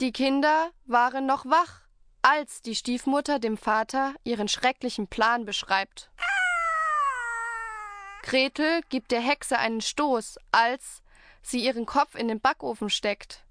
Die Kinder waren noch wach, als die Stiefmutter dem Vater ihren schrecklichen Plan beschreibt. Gretel gibt der Hexe einen Stoß, als sie ihren Kopf in den Backofen steckt.